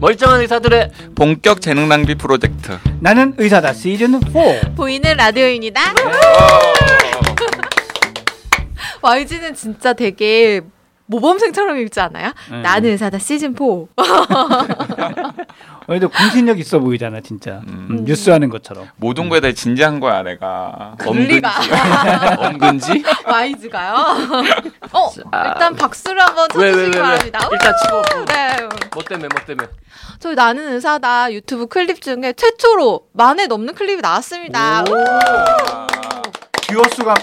멀쩡한 의사들의 본격 재능 낭비 프로젝트. 나는 의사다 시즌 4. 보이는 라디오입니다. YG는 진짜 되게 모범생처럼 읽지 않아요? 음. 나는 의사다 시즌 4. 그래도 공신력 있어 보이잖아 진짜. 음. 음, 뉴스 하는 것처럼. 모든 거에 대해 진지한 거야 내가. 논리가. 엄근지? YG가요? 어, 일단 박수를 한번 쳐주시기? 바랍니다. 일단 치고. 네. 뭐 때문에 뭐 때문에? 저희 나는 의사다 유튜브 클립 중에 최초로 만이 넘는 클립이 나왔습니다. 뷰어 수가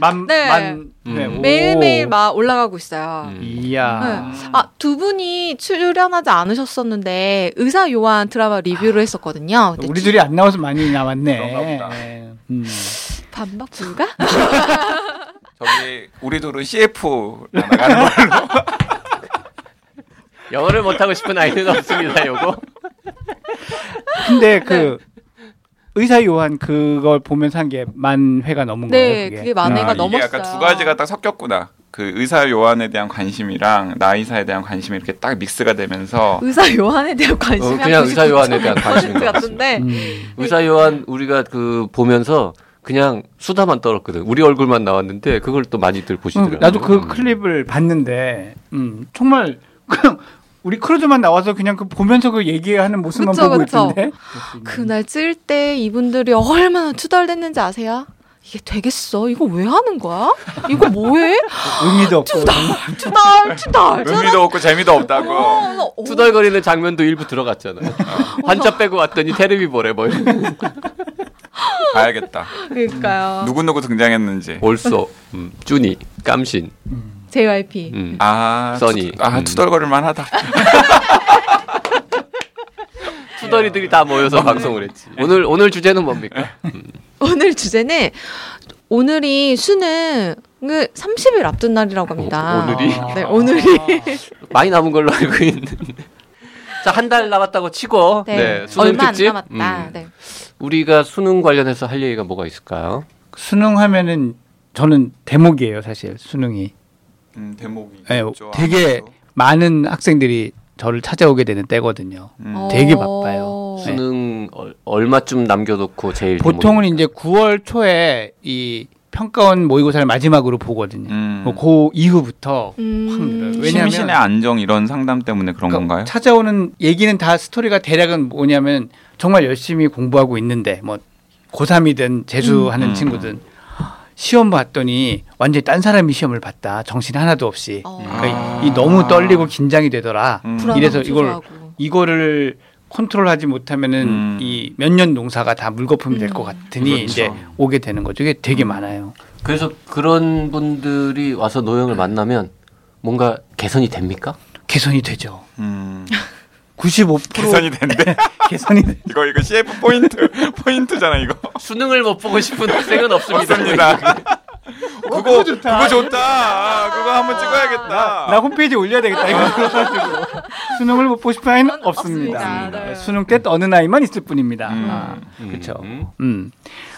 만, 네. 만, 네. 음. 오. 매일매일 막 올라가고 있어요. 음. 이야. 네. 아, 두 분이 출연하지 않으셨었는데 의사 요한 드라마 리뷰를 했었거든요. 근데 우리 둘이 안 나와서 많이 나왔네. 네. 음. 반박 불가? 저기 우리 둘은 CF 나가는 걸로. 영어를 못하고 싶은 아이는 없습니다, 요거. 근데 그 의사 요한 그걸 보면서 한 게 만 회가 넘은 네, 거예요. 그게, 그게 만 음. 회가 아, 넘었어요. 이게 약간 두 가지가 딱 섞였구나. 그 의사 요한에 대한 관심이랑 나의사에 대한 관심이 이렇게 딱 믹스가 되면서 의사 요한에 대한 관심이 어, 그냥 의사 요한에 대한 관심인 것 같은데 음. 의사 요한 우리가 그 보면서 그냥 수다만 떨었거든. 우리 얼굴만 나왔는데 그걸 또 많이들 보시더라고요. 어, 나도 그 클립을 봤는데 음, 정말 그냥 우리 크루즈만 나와서 그냥 그 보면서 그 얘기하는 모습만 그쵸, 보고 그쵸. 있던데. 그날 찔 때 이분들이 얼마나 투덜댔는지 아세요? 이게 되겠어? 이거 왜 하는 거야? 이거 뭐해? 의미도 없고. 투덜 투덜. 의미도 없고 재미도 없다고. 어, 어, 투덜거리는 장면도 일부 들어갔잖아. 환자 빼고 왔더니 테레비 보래 뭐. 봐야겠다. 그러니까요. 누구 누구 등장했는지. 올소, 음, 쭈니, 깜신, JYP. 음. 아, 써니. 투, 아 음. 투덜거릴만 하다. 투덜이들이 다 모여서 방송을 했지. 오늘 오늘 주제는 뭡니까? 오늘 주제는 오늘이 수능을 30일 앞둔 날이라고 합니다. 오, 오늘이? 아. 네, 오늘이. 많이 남은 걸로 알고 있는데. 자, 한 달 남았다고 치고 네. 네, 수능 얼마 특집. 안 남았다. 음. 네. 우리가 수능 관련해서 할 얘기가 뭐가 있을까요? 수능 하면은 저는 대목이에요, 사실 수능이. 음, 대목이. 네, 되게 아무래도. 많은 학생들이 저를 찾아오게 되는 때거든요. 음. 어. 되게 바빠요. 네. 수능 얼- 얼마쯤 남겨놓고 제일 보통은 대목이- 이제 9월 초에 이 평가원 모의고사를 마지막으로 보거든요. 음. 뭐그 이후부터 음. 확 늘어요. 왜냐하면 심신의 안정 이런 상담 때문에 그런 그러니까 건가요? 찾아오는 얘기는 다 스토리가 대략은 뭐냐면 정말 열심히 공부하고 있는데 뭐 고3이든 재수하는 음. 친구든 시험 봤더니 완전히 딴 사람이 시험을 봤다. 정신 하나도 없이. 어. 그러니까 이 너무 떨리고 긴장이 되더라. 음. 이래서 이걸. 이거를 컨트롤하지 못하면은 음. 이몇 년 농사가 다 물거품이 될것 음. 같으니 그렇죠. 이제 오게 되는 거죠. 이게 되게 많아요. 그래서 그런 분들이 와서 노영을 만나면 뭔가 개선이 됩니까? 개선이 되죠. 음. 95% 개선이 된대. 개선이 돼. 이거 이거 CF 포인트 포인트잖아 이거. 수능을 못 보고 싶은 학생은 없습니다. 없습니다. 그거 그거 좋다. 그거 좋다. 그거 한번 찍어야겠다. 나 홈페이지 올려야 되겠다 이거 그래가지고 수능을 못 보고 싶은 아이는 없습니다. 없습니다. 네. 수능 때 떠는 아이만 있을 뿐입니다. 음. 아, 음. 그렇죠. 음. 음.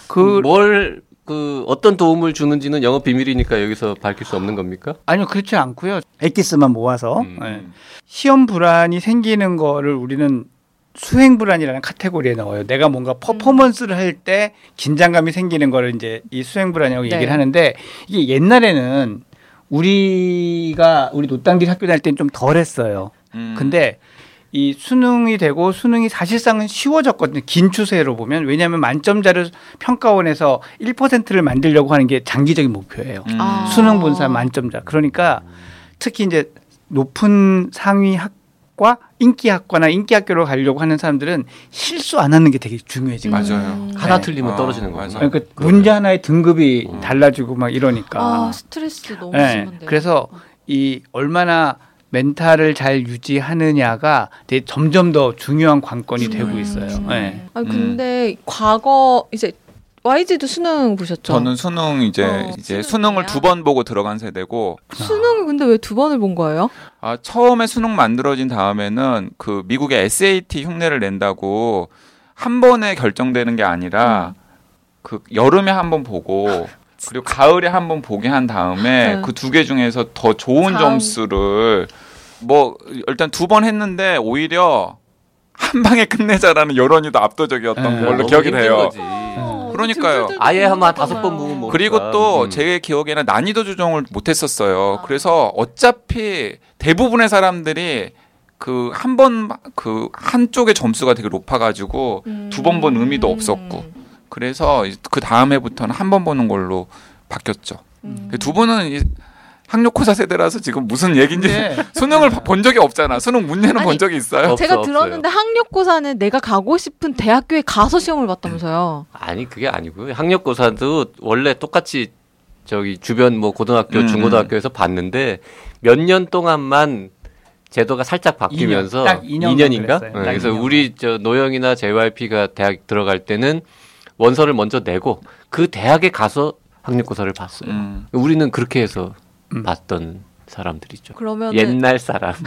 그 뭘, 그, 어떤 도움을 주는지는 영업 비밀이니까 여기서 밝힐 수 없는 겁니까? 아니요 그렇지 않고요. 엑기스만 모아서 음. 예. 시험 불안이 생기는 거를 우리는 수행 불안이라는 카테고리에 넣어요. 내가 뭔가 퍼포먼스를 할 때 긴장감이 생기는 거를 이제 이 수행 불안이라고 네. 얘기를 하는데 이게 옛날에는 우리가 우리 노땅들 학교 다닐 때는 좀 덜했어요. 음. 근데 이 수능이 되고 수능이 사실상은 쉬워졌거든요. 긴 추세로 보면 왜냐하면 만점자를 평가원에서 1%를 만들려고 하는 게 장기적인 목표예요. 음. 아. 수능 본사 만점자. 그러니까 특히 이제 높은 상위 학과 인기 학과나 인기 학교로 가려고 하는 사람들은 실수 안 하는 게 되게 중요해진 거죠. 맞아요. 음. 하나 네. 틀리면 아, 떨어지는. 거구나. 그러니까 문제 하나의 등급이 음. 달라지고 막 이러니까. 아, 스트레스 너무 네, 심한데. 그래서 이 얼마나 멘탈을 잘 유지하느냐가 되게 점점 더 중요한 관건이 되고 있어요. 네. 아니 근데 과거 이제 YG도 수능 보셨죠? 저는 수능 이제 어, 이제. 수능을 두 번 보고 들어간 세대고 수능을 근데 왜 두 번을 본 거예요? 아, 처음에 수능 만들어진 다음에는 그 미국의 SAT 흉내를 낸다고 한 번에 결정되는 게 아니라 그 여름에 한 번 보고 그리고 가을에 한 번 보게 한 다음에 네. 그두 개 중에서 더 좋은 다음. 점수를 뭐 일단 두 번 했는데 오히려 한 방에 끝내자라는 여론이 더 압도적이었던 네. 걸로 너무 기억이 돼요. 어, 그러니까요. 줄줄줄 아예 한번 넘어가잖아요. 다섯 번 보면 뭐. 그리고 또 음. 제 기억에는 난이도 조정을 못 했었어요. 아. 그래서 어차피 대부분의 사람들이 그 한 번 그 한쪽의 점수가 되게 높아 가지고 음. 두번 본 의미도 없었고 그래서 그 다음 해부터는 한 번 보는 걸로 바뀌었죠. 음. 두 분은 이 학력고사 세대라서 지금 무슨 얘기인지 근데 수능을 본 적이 없잖아. 수능 문제는 아니, 본 적이 있어요. 없- 제가 없어요, 들었는데 학력고사는 내가 가고 싶은 대학교에 가서 시험을 봤다면서요. 아니 그게 아니고요. 학력고사도 원래 똑같이 저기 주변 뭐 고등학교, 음. 중고등학교에서 봤는데 몇 년 동안만 제도가 살짝 바뀌면서 이 년, 딱 2년 2년인가? 그랬어요. 네, 딱 그래서 2년. 우리 저 노영이나 JYP가 대학 들어갈 때는 원서를 먼저 내고 그 대학에 가서 학력고사를 봤어요. 음. 우리는 그렇게 해서 음. 봤던 사람들이죠. 그러면 옛날 사람.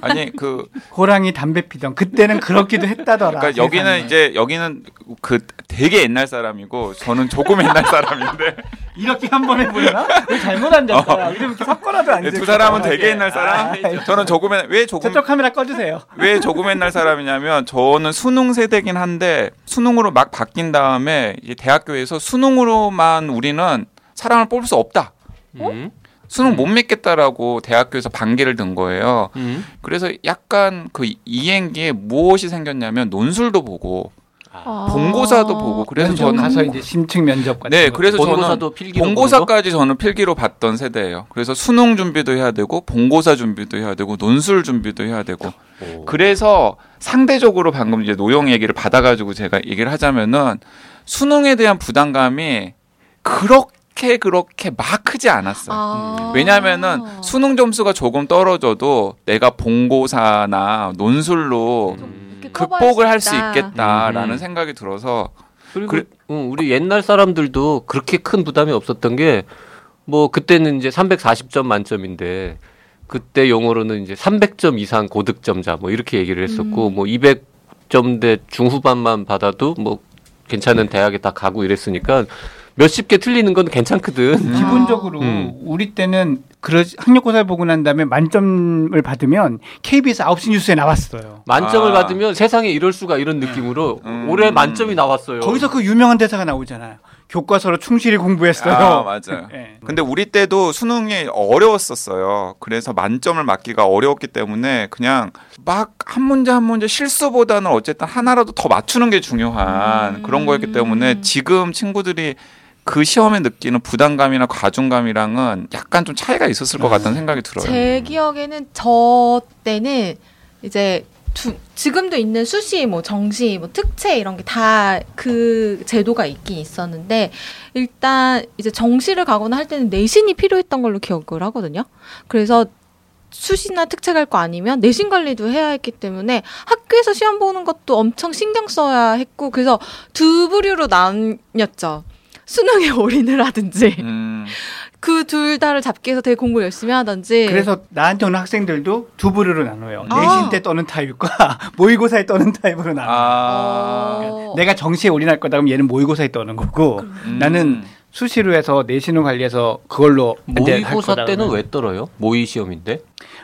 아니 그 호랑이 담배 피던 그때는 그렇기도 했다더라. 그러니까 여기는 세상에. 이제 여기는 그 되게 옛날 사람이고 저는 조금 옛날 사람인데 이렇게 한 번 해보려나? 왜 잘못 앉았어요? 이렇게 이렇게 안 돼. 어. 두 사람은 되게 옛날 사람. 아, 저는 조금 옛- 왜 조금 저쪽 카메라 꺼주세요. 왜 조금 옛날 사람이냐면 저는 수능 세대긴 한데 수능으로 막 바뀐 다음에 이제 대학교에서 수능으로만 우리는 사람을 뽑을 수 없다. 음. 수능 못 믿겠다라고 대학교에서 반기를 든 거예요. 음. 그래서 약간 그 이행기에 무엇이 생겼냐면 논술도 보고 아. 본고사도 보고 그래서 저는 가서 이제 심층 면접 같은 네 거. 그래서 저는 본고사도 거? 본고사까지 저는 필기로 봤던 세대예요. 그래서 수능 준비도 해야 되고 본고사 준비도 해야 되고 논술 준비도 해야 되고 오. 그래서 상대적으로 방금 이제 노영 얘기를 받아가지고 제가 얘기를 하자면은 수능에 대한 부담감이 그렇게 그렇게 막 크지 않았어요. 아. 왜냐하면은 수능 점수가 조금 떨어져도 내가 본고사나 논술로 음. 극복을 할 수 있겠다라는 음. 생각이 들어서 그리고 그래- 응, 우리 옛날 사람들도 그렇게 큰 부담이 없었던 게 뭐 그때는 이제 340점 만점인데 그때 용어로는 이제 300점 이상 고득점자 뭐 이렇게 얘기를 했었고 음. 뭐 200점대 중후반만 받아도 뭐 괜찮은 대학에 다 가고 이랬으니까 몇십 개 틀리는 건 괜찮거든. 기본적으로 음. 우리 때는 그러 학력고사를 보고 난 다음에 만점을 받으면 KBS 9시 뉴스에 나왔어요. 만점을 아. 받으면 세상에 이럴 수가 이런 느낌으로 음. 올해 만점이 나왔어요. 거기서 그 유명한 대사가 나오잖아요. 교과서로 충실히 공부했어요. 아 맞아요. 예. 근데 우리 때도 수능이 어려웠었어요. 그래서 만점을 맞기가 어려웠기 때문에 그냥 막 한 문제 한 문제 실수보다는 어쨌든 하나라도 더 맞추는 게 중요한 음. 그런 거였기 때문에 지금 친구들이 그 시험에 느끼는 부담감이나 과중감이랑은 약간 좀 차이가 있었을 것 같다는 생각이 들어요. 제 기억에는 저 때는 이제 두, 지금도 있는 수시, 뭐 정시, 뭐 특채 이런 게 다 그 제도가 있긴 있었는데 일단 이제 정시를 가거나 할 때는 내신이 필요했던 걸로 기억을 하거든요. 그래서 수시나 특채 갈 거 아니면 내신 관리도 해야 했기 때문에 학교에서 시험 보는 것도 엄청 신경 써야 했고 그래서 두 부류로 나뉘었죠. 수능에 올인을 하든지 음, 그둘 다를 잡기 위해서 되게 공부 열심히 하든지 그래서 나한테 오는 학생들도 두 부류로 나눠요. 아. 내신 때 떠는 타입과 모의고사에 떠는 타입으로 나눠요. 아, 어. 내가 정시에 올인할 거다 그럼 얘는 모의고사에 떠는 거고 음. 나는 수시로 해서 내신을 관리해서 그걸로 모의고사 때는. 왜 떨어요? 모의 시험인데?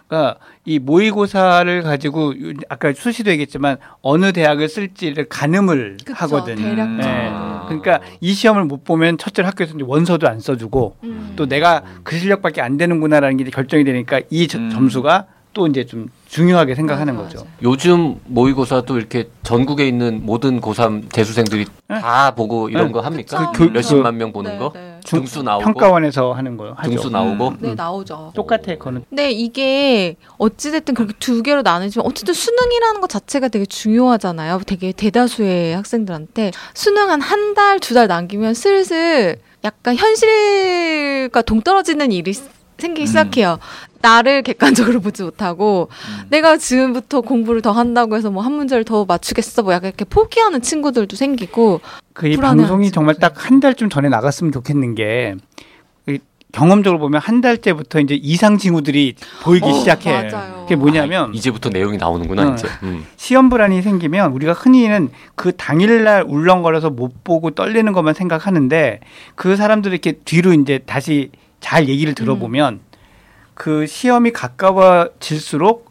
그러니까 이 모의고사를 가지고 아까 수시도 얘기했지만 어느 대학을 쓸지를 가늠을 그쵸, 하거든. 대략. 음. 네. 아. 그러니까 이 시험을 못 보면 첫째로 학교에서 이제 원서도 안 써주고 음. 또 내가 그 실력밖에 안 되는구나라는 게 결정이 되니까 이 저- 음. 점수가 또 이제 좀 중요하게 생각하는 맞아, 거죠. 맞아. 요즘 모의고사도 이렇게 전국에 있는 모든 고3 재수생들이 네. 다 보고 이런 네. 거 합니까? 그쵸. 몇십만 명 보는 네, 거? 네. 중- 등수 나오고 평가원에서 하는 거요. 하죠. 등수 나오고 음. 네, 음. 나오죠. 똑같아 그거는. 근데 이게 어찌 됐든 그렇게 두 개로 나누지만 어쨌든 수능이라는 것 자체가 되게 중요하잖아요. 되게 대다수의 학생들한테 수능 한 한 달, 두 달 남기면 슬슬 약간 현실과 동떨어지는 일이 생기기 음. 시작해요. 나를 객관적으로 보지 못하고 음. 내가 지금부터 공부를 더 한다고 해서 뭐 한 문제를 더 맞추겠어 뭐 약간 이렇게 포기하는 친구들도 생기고 그 이 방송이 정말. 딱 한 달쯤 전에 나갔으면 좋겠는 게 이- 경험적으로 보면 한 달째부터 이제 이상 징후들이 보이기 어, 시작해. 맞아요. 그게 뭐냐면 이제부터 내용이 나오는구나 어. 이제. 음. 시험 불안이 생기면 우리가 흔히는 그 당일날 울렁거려서 못 보고 떨리는 것만 생각하는데 그 사람들이 이렇게 뒤로 이제 다시 잘 얘기를 들어보면 그 시험이 가까워질수록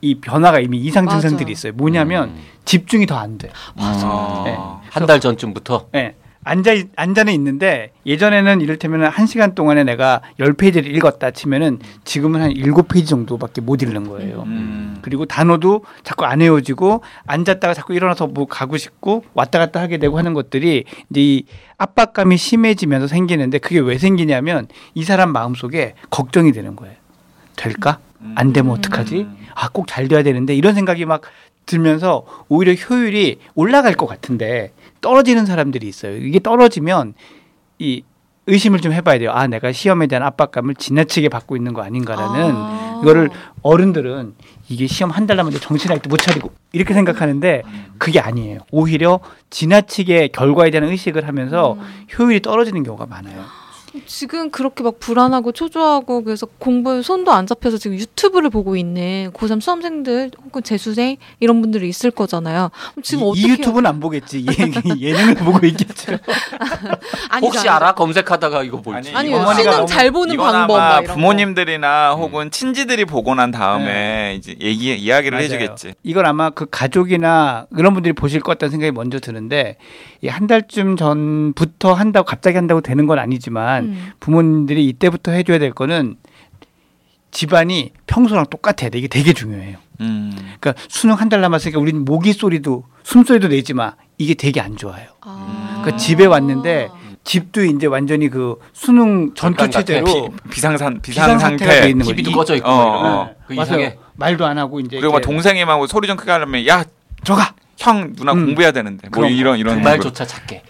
이 변화가 이미 이상 맞아. 증상들이 있어요. 뭐냐면 음. 집중이 더 안 돼. 아. 네. 한달 전쯤부터 예. 앉아 있- 앉아는 있는데 예전에는 이를테면 한 시간 동안에 내가 열 페이지를 읽었다 치면은 지금은 한 일곱 페이지 정도밖에 못 읽는 거예요. 음. 그리고 단어도 자꾸 안 외워지고 앉았다가 자꾸 일어나서 뭐 가고 싶고 왔다 갔다 하게 되고 하는 것들이 이제 이 압박감이 심해지면서 생기는데 그게 왜 생기냐면 이 사람 마음 속에 걱정이 되는 거예요. 될까? 안 되면 어떡하지? 음. 아, 꼭 잘 돼야 되는데 이런 생각이 막 들면서 오히려 효율이 올라갈 것 같은데 떨어지는 사람들이 있어요. 이게 떨어지면 이 의심을 좀 해봐야 돼요. 아, 내가 시험에 대한 압박감을 지나치게 받고 있는 거 아닌가라는 아. 이거를 어른들은 이게 시험 한 달 남았는데 정신할 때 못 차리고 이렇게 생각하는데 그게 아니에요. 오히려 지나치게 결과에 대한 의식을 하면서 음. 효율이 떨어지는 경우가 많아요. 지금 그렇게 막 불안하고 초조하고 그래서 공부에 손도 안 잡혀서 지금 유튜브를 보고 있는 고3 수험생들 혹은 재수생 이런 분들이 있을 거잖아요. 지금 이, 어떻게 이 유튜브는 안 보겠지. 예, 예능을 보고 있겠죠. 아니죠, 혹시. 알아 검색하다가 이거 볼지. 아니, 어머니가 수능 잘 보는 방법 아마 막 이런 부모님들이나 혹은 친지들이 보고 난 다음에 이제 얘기 이야기를 맞아요. 해주겠지. 이걸 아마 그 가족이나 그런 분들이 보실 것 같다는 생각이 먼저 드는데 이한 달쯤 전부터 한다고 갑자기 한다고 되는 건 거. 아니지만 음. 부모님들이 이때부터 해줘야 될 거는 집안이 평소랑 똑같아야 돼. 이게 되게 중요해요. 음. 그러니까 수능 한 달 남았으니까 우리는 모기 소리도 숨소리도 내지 마. 이게 되게 안 좋아요. 아. 그 집에 왔는데 집도 이제 완전히 그 수능 전투 체제로 비, 비상산 비상 비상 상태가 돼. 있는 TV도 거지. 꺼져 있고 어, 뭐 어. 그 맞아요. 이상해. 말도 안 하고 이제 그리고 막 이렇게 동생이 막 소리 좀 크게 하려면 야 들어가. 형 누나 음. 공부해야 되는데 뭐 그런 이런 그 이런 말조차 작게.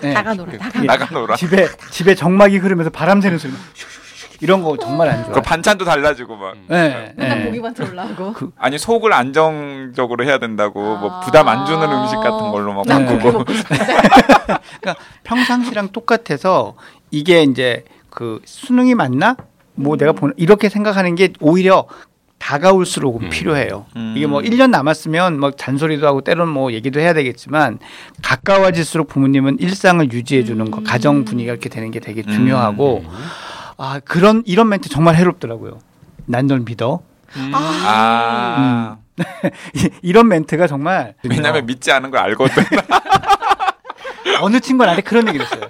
네. 나가 놀아 나가 예. 나가 놀아. 집에 집에 정막이 흐르면서 바람 새는 소리 이런 거 정말 안그 좋아. 반찬도 달라지고 막 네, 맨날 네. 보기만 올라오고 아니 속을 안정적으로 해야 된다고 뭐 아. 부담 안 주는 음식 같은 걸로 막 네. 바꾸고 그러니까 평상시랑 똑같아서 이게 이제 그 수능이 맞나? 뭐 내가 보는 이렇게 생각하는 게 오히려 다가올수록 음. 필요해요. 음. 이게 뭐 1년 남았으면 뭐 잔소리도 하고 때로는 뭐 얘기도 해야 되겠지만 가까워질수록 부모님은 일상을 유지해 주는 거, 음. 가정 분위기가 이렇게 되는 게 되게 음. 중요하고 아, 그런 이런 멘트 정말 해롭더라고요. 난 널 믿어. 아 이런 멘트가 정말 왜냐면 믿지 않은 걸 알거든. 어느 친구가 나한테 그런 얘기를 했어요.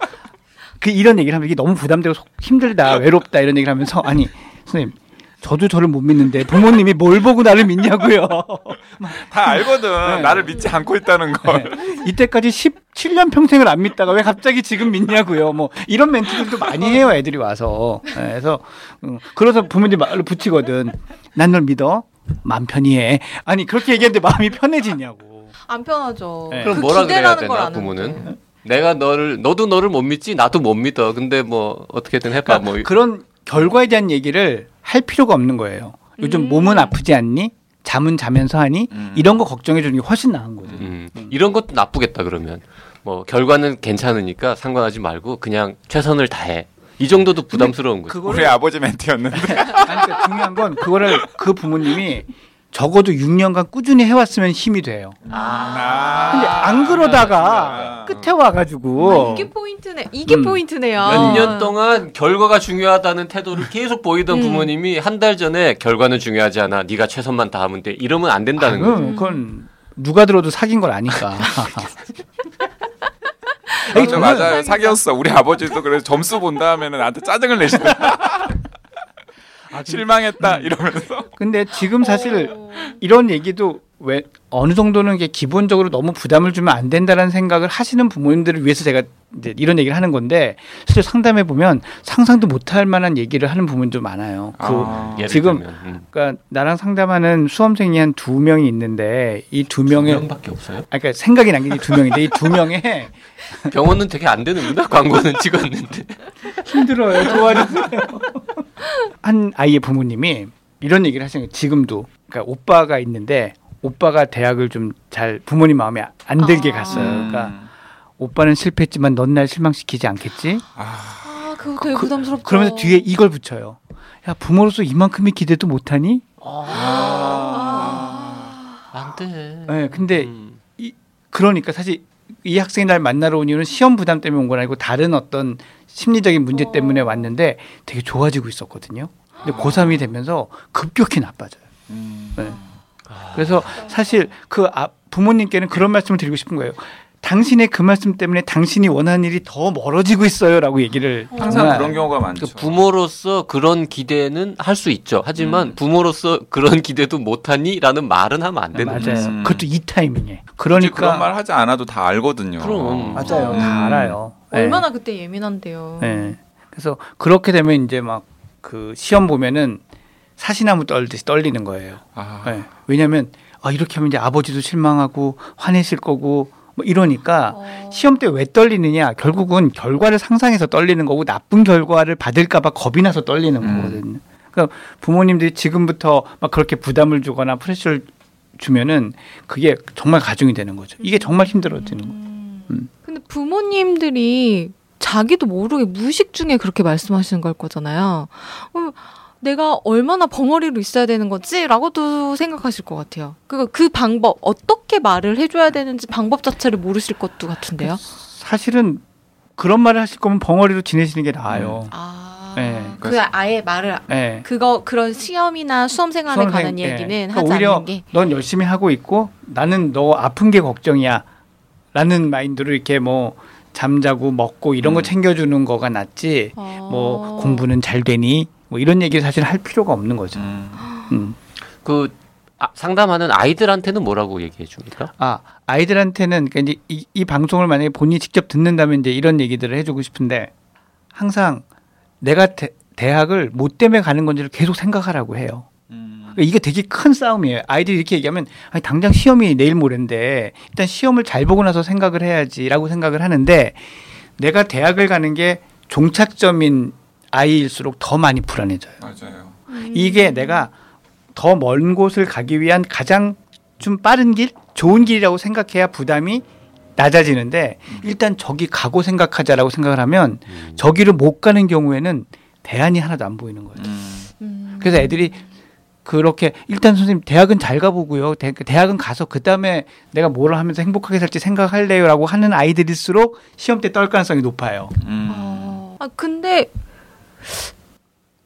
그 이런 얘기를 하면 이게 너무 부담되고 속- 힘들다, 외롭다 이런 얘기를 하면서 아니 선생님 저도 저를 못 믿는데 부모님이 뭘 보고 나를 믿냐고요. 다 알거든. 네. 나를 믿지 않고 있다는 걸. 이때까지 17년 평생을 안 믿다가 왜 갑자기 지금 믿냐고요. 뭐 이런 멘트들도 많이 해요 애들이 와서. 네, 그래서 음, 그래서 부모님 말로 붙이거든. 난 널 믿어. 마음 편히 해. 아니 그렇게 얘기했는데 마음이 편해지냐고. 안 편하죠. 네. 그럼 그 뭐라 그래야 되나. 부모는? 내가 너를 너도 너를 못 믿지 나도 못 믿어. 근데 뭐 어떻게든 해봐. 그러니까 뭐 그런 결과에 대한 얘기를 할 필요가 없는 거예요. 요즘 음. 몸은 아프지 않니? 잠은 자면서 하니? 음. 이런 거 걱정해 주는 게 훨씬 나은 거죠. 음, 이런 것도 나쁘겠다 그러면 뭐 결과는 괜찮으니까 상관하지 말고 그냥 최선을 다해. 이 정도도 부담스러운 거죠. 우리 아버지 멘트였는데. 아니, 그러니까 중요한 건 그거를 그 부모님이 적어도 6년간 꾸준히 해왔으면 힘이 돼요. 아. 근데 안 그러다가 끝에 와가지고 아, 이게 포인트네. 이게 음. 포인트네요. 몇 년 동안 결과가 중요하다는 태도를 계속 보이던 음. 부모님이 한 달 전에 결과는 중요하지 않아. 네가 최선만 다하면 돼. 이러면 안 된다는 아, 거죠. 그건, 그건 누가 들어도 사귄 걸 아니까. 맞아, 맞아요. 사귀었어. 우리 아버지도 그래서 점수 본 다음에는 나한테 짜증을 내시더라. 실망했다 이러면서. 근데 지금 사실 어. 이런 얘기도 왜 어느 정도는 이게 기본적으로 너무 부담을 주면 안 된다는 생각을 하시는 부모님들을 위해서 제가 이제 이런 얘기를 하는 건데 실제 상담해 보면 상상도 못할 만한 얘기를 하는 부분도 많아요. 그 아. 지금 음. 그러니까 나랑 상담하는 수험생이 한 두 명이 있는데 이두두 명의 명밖에 없어요. 아 그러니까 생각이 난게이두 명인데 이 두 명의 병원은 되게 안 되는구나. 광고는 찍었는데. 힘들어요. 좋아지세요. 한 아이의 부모님이 이런 얘기를 하시는 거예요. 지금도 그러니까 오빠가 있는데 오빠가 대학을 좀 잘 부모님 마음에 안 들게 아. 갔어요. 그러니까 음. 오빠는 실패했지만 넌 날 실망시키지 않겠지? 아, 그거 되게 부담스럽죠. 그 러면서 뒤에 이걸 붙여요. 야 부모로서 이만큼의 기대도 못하니? 안 돼. 네, 근데 음. 그러니까 사실 이 학생이 날 만나러 온 이유는 시험 부담 때문에 온 건 아니고 다른 어떤 심리적인 문제 때문에 왔는데 되게 좋아지고 있었거든요. 근데 고3이 되면서 급격히 나빠져요. 음. 네. 그래서 사실 그 아- 부모님께는 그런 말씀을 드리고 싶은 거예요. 당신의 그 말씀 때문에 당신이 원하는 일이 더 멀어지고 있어요라고 얘기를 항상 그런 경우가 많죠. 그 부모로서 그런 기대는 할 수 있죠. 하지만 음. 부모로서 그런 기대도 못하니라는 말은 하면 안 되는 맞아요. 거죠. 음. 그것도 이 타이밍에. 그러니까 그런 말 하지 않아도 다 알거든요. 그럼. 맞아요. 음. 다 알아요. 네. 얼마나 그때 예민한데요. 네. 그래서 그렇게 되면 이제 막 그 시험 보면은 사시나무 떨듯이 떨리는 거예요. 아, 네. 왜냐하면 아 이렇게 하면 이제 아버지도 실망하고 화내실 거고 뭐 이러니까 어. 시험 때 왜 떨리느냐 결국은 결과를 상상해서 떨리는 거고 나쁜 결과를 받을까봐 겁이 나서 떨리는 음. 거거든요. 그러니까 부모님들이 지금부터 막 그렇게 부담을 주거나 프레셔를 주면은 그게 정말 가중이 되는 거죠. 이게 정말 힘들어지는 거예요. 음. 음. 근데 부모님들이 자기도 모르게 무의식 중에 그렇게 말씀하시는 걸 거잖아요. 어, 내가 얼마나 벙어리로 있어야 되는 거지라고도 생각하실 것 같아요. 그, 그 방법 어떻게 말을 해줘야 되는지 방법 자체를 모르실 것도 같은데요. 사실은 그런 말을 하실 거면 벙어리로 지내시는 게 나아요. 아, 네. 그 아예 말을 네. 그거 그런 시험이나 수험 생활에 수험생- 관한 예. 얘기는 그러니까 하지 오히려 않는 게. 넌 열심히 하고 있고 나는 너 아픈 게 걱정이야. 라는 마인드로 이렇게 뭐 잠자고 먹고 이런 거 음. 챙겨주는 거가 낫지. 어. 뭐 공부는 잘 되니? 뭐 이런 얘기를 사실 할 필요가 없는 거죠. 음. 음. 그 아, 상담하는 아이들한테는 뭐라고 얘기해 줍니까? 아 아이들한테는 그러니까 이제 이, 이 방송을 만약에 본인이 직접 듣는다면 이제 이런 얘기들을 해주고 싶은데 항상 내가 대, 대학을 뭐 때문에 가는 건지를 계속 생각하라고 해요. 음. 그러니까 이게 되게 큰 싸움이에요. 아이들이 이렇게 얘기하면 아니, 당장 시험이 내일 모레인데 일단 시험을 잘 보고 나서 생각을 해야지라고 생각을 하는데 내가 대학을 가는 게 종착점인 아이일수록 더 많이 불안해져요. 맞아요. 음. 이게 내가 더 먼 곳을 가기 위한 가장 좀 빠른 길, 좋은 길이라고 생각해야 부담이 낮아지는데 일단 저기 가고 생각하자라고 생각을 하면 저기를 못 가는 경우에는 대안이 하나도 안 보이는 거예요. 음. 음. 그래서 애들이 그렇게 일단 선생님 대학은 잘 가보고요. 대, 대학은 가서 그 다음에 내가 뭘 하면서 행복하게 살지 생각할래요라고 하는 아이들일수록 시험 때 떨 가능성이 높아요. 음. 어. 아 근데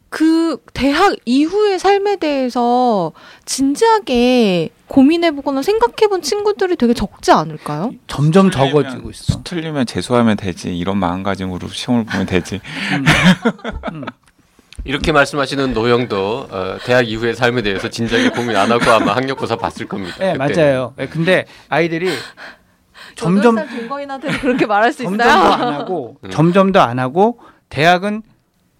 그 대학 이후의 삶에 대해서 진지하게 고민해보거나 생각해본 친구들이 되게 적지 않을까요? 점점 틀리면 적어지고 있어. 틀리면 재수하면 되지 이런 마음가짐으로 시험을 보면 되지. 음. 음. 이렇게 말씀하시는 노영도 어, 대학 이후의 삶에 대해서 진작에 고민 안 하고 아마 학력고사 봤을 겁니다. 네, 그때. 맞아요. 네, 근데 아이들이 점점 동거인한테도 그렇게 말할 수 점점 더 있어요? 안 하고 음. 점점 더 안 하고 대학은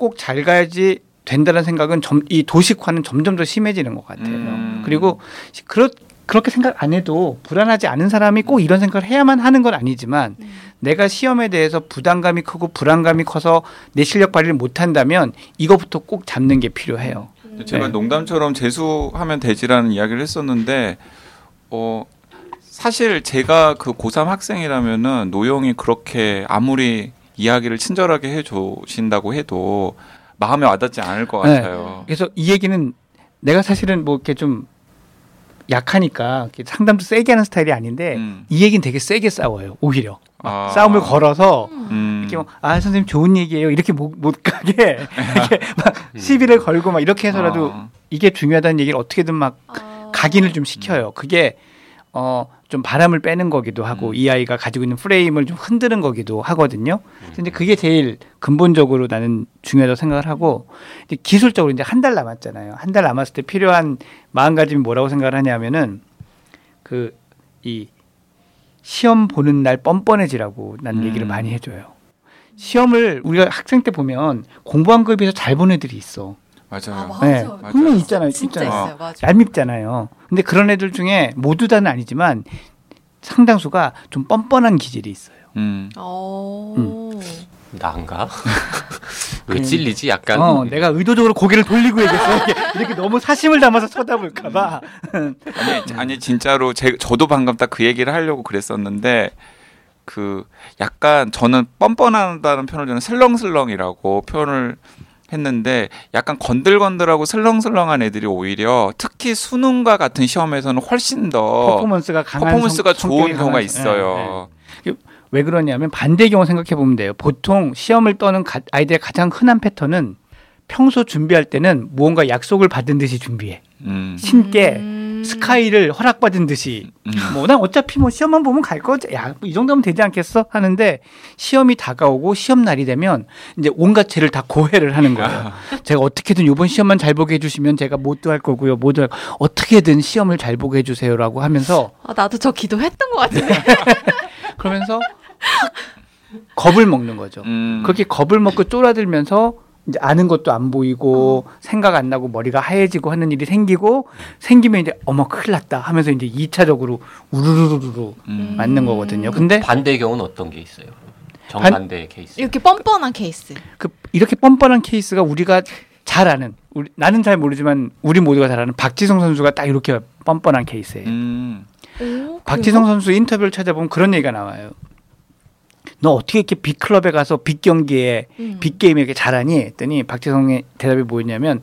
꼭 잘 가야지 된다는 생각은 점, 이 도식화는 점점 더 심해지는 것 같아요. 음. 그리고 시- 그렇 그렇게 생각 안 해도 불안하지 않은 사람이 꼭 이런 생각을 해야만 하는 건 아니지만 내가 시험에 대해서 부담감이 크고 불안감이 커서 내 실력 발휘를 못 한다면 이거부터 꼭 잡는 게 필요해요. 제가 네. 농담처럼 재수하면 되지라는 이야기를 했었는데 어 사실 제가 그 고3 학생이라면은 노영이 그렇게 아무리 이야기를 친절하게 해 주신다고 해도 마음에 와닿지 않을 것 네. 같아요. 그래서 이 얘기는 내가 사실은 뭐 이렇게 좀 약하니까 상담도 세게 하는 스타일이 아닌데 음. 이 얘기는 되게 세게 싸워요. 오히려 막 아. 싸움을 걸어서 음. 이렇게 뭐, 아 선생님 좋은 얘기예요. 이렇게 못, 못 가게 이렇게 막 시비를 걸고 막 이렇게 해서라도 아. 이게 중요하다는 얘기를 어떻게든 막 아. 각인을 좀 시켜요. 그게 어 좀 바람을 빼는 거기도 하고 음. 이 아이가 가지고 있는 프레임을 좀 흔드는 거기도 하거든요. 근데 그게 제일 근본적으로 나는 중요하다고 생각을 하고 이제 기술적으로 이제 한 달 남았잖아요. 한 달 남았을 때 필요한 마음가짐이 뭐라고 생각을 하냐면은 그 이 시험 보는 날 뻔뻔해지라고 나는 음. 얘기를 많이 해줘요. 시험을 우리가 학생 때 보면 공부한 거에 비해서 잘 본 애들이 있어. 맞아요. 맞아. 네, 맞아요. 분명 있잖아요. 진짜 있잖아요. 있어요. 맞아. 얄밉잖아요. 근데 그런 애들 중에 모두 다는 아니지만 상당수가 좀 뻔뻔한 기질이 있어요. 음. 어. 나인가? 왜 음. 찔리지? 약간 어, 내가 의도적으로 고개를 돌리고 얘기했어요. 이렇게, 이렇게 너무 사심을 담아서 쳐다볼까봐. 아니, 아니 진짜로 제, 저도 방금 딱 그 얘기를 하려고 그랬었는데 그 약간 저는 뻔뻔하다는 표현을 저는 슬렁슬렁이라고 표현을 했는데 약간 건들건들하고 슬렁슬렁한 애들이 오히려 특히 수능과 같은 시험에서는 훨씬 더 퍼포먼스가 강한 퍼포먼스가 성- 좋은 경우가 강한- 있어요. 예, 예. 왜 그러냐면 반대 경우 생각해 보면 돼요. 보통 시험을 떠는 가- 아이들의 가장 흔한 패턴은 평소 준비할 때는 무언가 약속을 받은 듯이 준비해. 음. 신께 음. 스카이를 허락받은 듯이 음. 뭐난 어차피 뭐 시험만 보면 갈 거지. 야, 뭐이 정도면 되지 않겠어? 하는데 시험이 다가오고 시험 날이 되면 이제 온갖 죄를 다 고해를 하는 거예요. 제가 어떻게든 이번 시험만 잘 보게 해주시면 제가 모두 할 거고요. 모두 할 어떻게든 시험을 잘 보게 해주세요라고 하면서 아, 나도 저 기도했던 것 같은데. 그러면서 확 겁을 먹는 거죠. 음. 그렇게 겁을 먹고 쫄아들면서 이제 아는 것도 안 보이고 생각 안 나고 머리가 하얘지고 하는 일이 생기고 생기면 이제 어머 큰일 났다 하면서 이제 2차적으로 우르르르르 음. 맞는 거거든요. 근데 반대의 경우는 어떤 게 있어요? 정반대의 케이스. 이렇게 뻔뻔한 케이스. 그 이렇게 뻔뻔한 케이스가 우리가 잘 아는 우리, 나는 잘 모르지만 우리 모두가 잘 아는 박지성 선수가 딱 이렇게 뻔뻔한 케이스예요. 음. 오, 박지성 선수 인터뷰를 찾아보면 그런 얘기가 나와요. 너 어떻게 이렇게 big club에 가서 big 경기에 음. big game에 이렇게 잘하니? 했더니 박지성의 대답이 뭐였냐면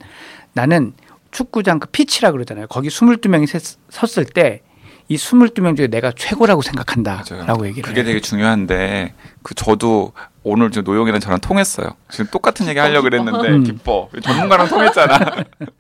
나는 축구장 그 피치라 그러잖아요. 거기 22명이 섰을 때 이 22명 중에 내가 최고라고 생각한다라고 맞아요. 얘기를 그게 해요. 되게 중요한데 그 저도 오늘 저 노영이랑 저랑 통했어요. 지금 똑같은 얘기 하려고 그랬는데 음. 기뻐. 전문가랑 통했잖아.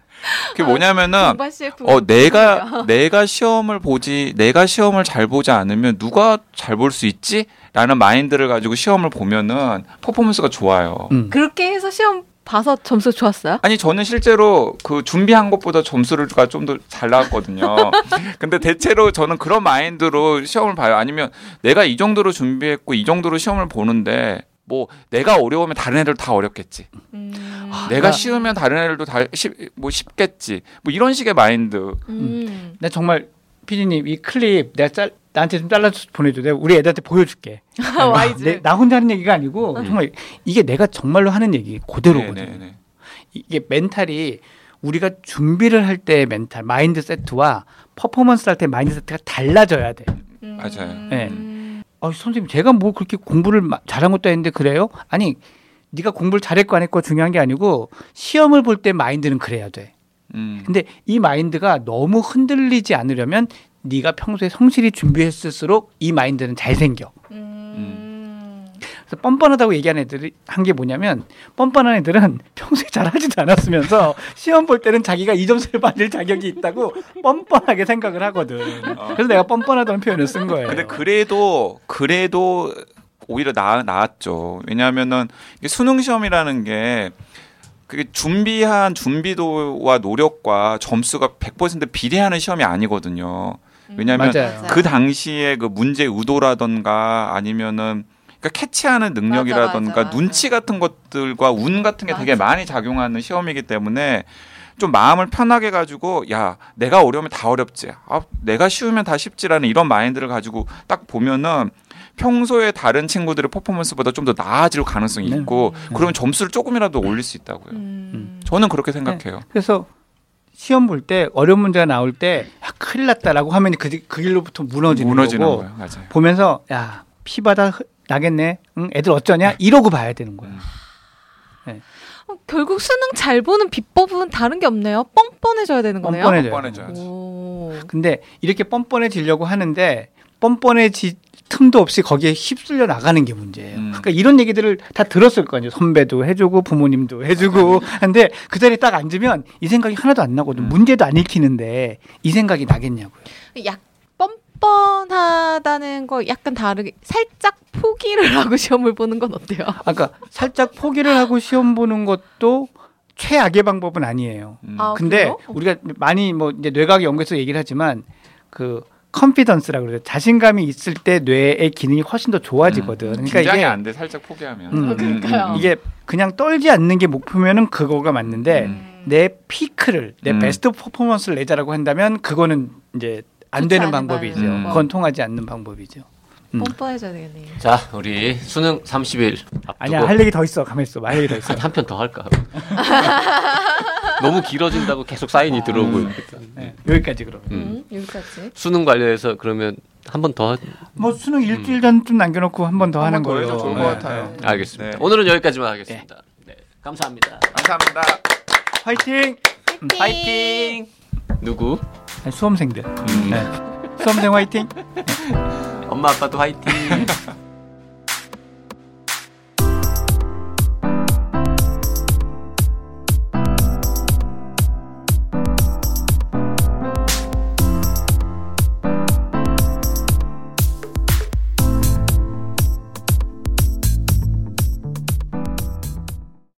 그게 뭐냐면은 CF. 어 내가 내가 시험을 보지 내가 시험을 잘 보지 않으면 누가 잘 볼 수 있지? 라는 마인드를 가지고 시험을 보면은 퍼포먼스가 좋아요. 음. 그렇게 해서 시험 봐서 점수 좋았어요? 아니 저는 실제로 그 준비한 것보다 점수가 좀 더 잘 나왔거든요. 근데 대체로 저는 그런 마인드로 시험을 봐요. 아니면 내가 이 정도로 준비했고 이 정도로 시험을 보는데 뭐 내가 어려우면 다른 애들 다 어렵겠지. 음. 내가 아. 쉬우면 다른 애들도 다 뭐 쉽겠지. 뭐 이런 식의 마인드. 음. 나 정말 피디님 이 클립 내가 짤, 나한테 좀 잘라서 보내줘. 내가 우리 애들한테 보여줄게. Wise. 내- 나 혼자 하는 얘기가 아니고 음. 정말 이게 내가 정말로 하는 얘기 그대로거든요. 네, 네, 네. 이게 멘탈이 우리가 준비를 할 때의 멘탈, mindset와 퍼포먼스 할 때 mindset가 달라져야 돼. 음. 맞아요. 네. 아, 선생님 제가 뭐 그렇게 공부를 마- 잘한 것도 아닌데 그래요? 아니 네가 공부를 잘했고 안 했고 중요한 게 아니고 시험을 볼 때 마인드는 그래야 돼. 음. 근데 이 마인드가 너무 흔들리지 않으려면 네가 평소에 성실히 준비했을수록 이 마인드는 잘 생겨. 음. 그래서 뻔뻔하다고 얘기하는 애들이 한 게 뭐냐면 뻔뻔한 애들은 평소에 잘하지도 않았으면서 시험 볼 때는 자기가 이 점수를 받을 자격이 있다고 뻔뻔하게 생각을 하거든. 그래서 내가 뻔뻔하다는 표현을 쓴 거예요. 근데 그래도 그래도 오히려 나, 나았죠. 왜냐하면은 수능 시험이라는 게 그게 준비한 준비도와 노력과 점수가 100% 비례하는 시험이 아니거든요. 왜냐하면 맞아요. 그 당시에 그 문제 의도라던가 아니면은 그러니까 캐치하는 능력이라던가 맞아, 맞아. 눈치 같은 것들과 운 같은 게 되게 맞아. 많이 작용하는 시험이기 때문에 좀 마음을 편하게 가지고 야 내가 어려우면 다 어렵지 아 내가 쉬우면 다 쉽지라는 이런 마인드를 가지고 딱 보면은 평소에 다른 친구들의 퍼포먼스보다 좀 더 나아질 가능성이 네. 있고 그러면 점수를 조금이라도 올릴 수 있다고요. 음. 저는 그렇게 생각해요. 그래서 시험 볼 때 어려운 문제가 나올 때 야, 큰일 났다라고 하면 그, 그 길로부터 무너지는, 무너지는 거고 거예요. 맞아요. 보면서 야 피바다 흐- 나겠네. 응, 애들 어쩌냐? 이러고 봐야 되는 거야. 음. 어, 결국 수능 잘 보는 비법은 다른 게 없네요. 뻔뻔해져야 되는 거네요. 뻔뻔해져야지. 오. 근데 이렇게 뻔뻔해지려고 하는데 뻔뻔해지 틈도 없이 거기에 휩쓸려 나가는 게 문제예요. 음. 그러니까 이런 얘기들을 다 들었을 거 아니에요. 선배도 해주고 부모님도 해주고 한데 그 자리에 딱 앉으면 이 생각이 하나도 안 나거든. 음. 문제도 안 읽히는데 이 생각이 나겠냐고요. 약 뻔뻔하다는 거 약간 다르게 살짝 포기를 하고 시험을 보는 건 어때요? 아까 살짝 포기를 하고 시험 보는 것도 최악의 방법은 아니에요. 음. 아, 근데 그래요? 우리가 많이 뭐 이제 뇌과학 연구에서 얘기를 하지만 그 confidence라고 그래요. 자신감이 있을 때 뇌의 기능이 훨씬 더 좋아지거든. 그러니까 긴장이 이게 안 돼. 살짝 포기하면. 음, 그러니까요. 이게 그냥 떨지 않는 게 목표면은 그거가 맞는데 음. 내 피크를 내 음. best performance를 내자라고 한다면 그거는 이제 안 되는 방법이죠. 음. 그건 통하지 않는 방법이죠. 음. 뻔뻔해져야 되겠네. 자, 우리 수능 30일 앞두고 아니야, 할 얘기 더 있어. 가만 있어. 말 얘기 더 있어. 한 편 더 할까? 너무 길어진다고 계속 사인이 아, 들어오고 음. 네, 여기까지 그럼. 음. 음 여기까지. 수능 관련해서 그러면 한 번 더. 뭐 수능 음. 일주일 전쯤 남겨놓고 한 번 더 하는 거예요. 좋은 네. 것 같아요. 네. 알겠습니다. 네. 오늘은 여기까지만 하겠습니다. 네. 네. 감사합니다. 감사합니다. 화이팅! 화이팅! 화이팅! 누구? 네, 수험생들. 음. 네. 수험생 화이팅. 엄마 아빠도 화이팅.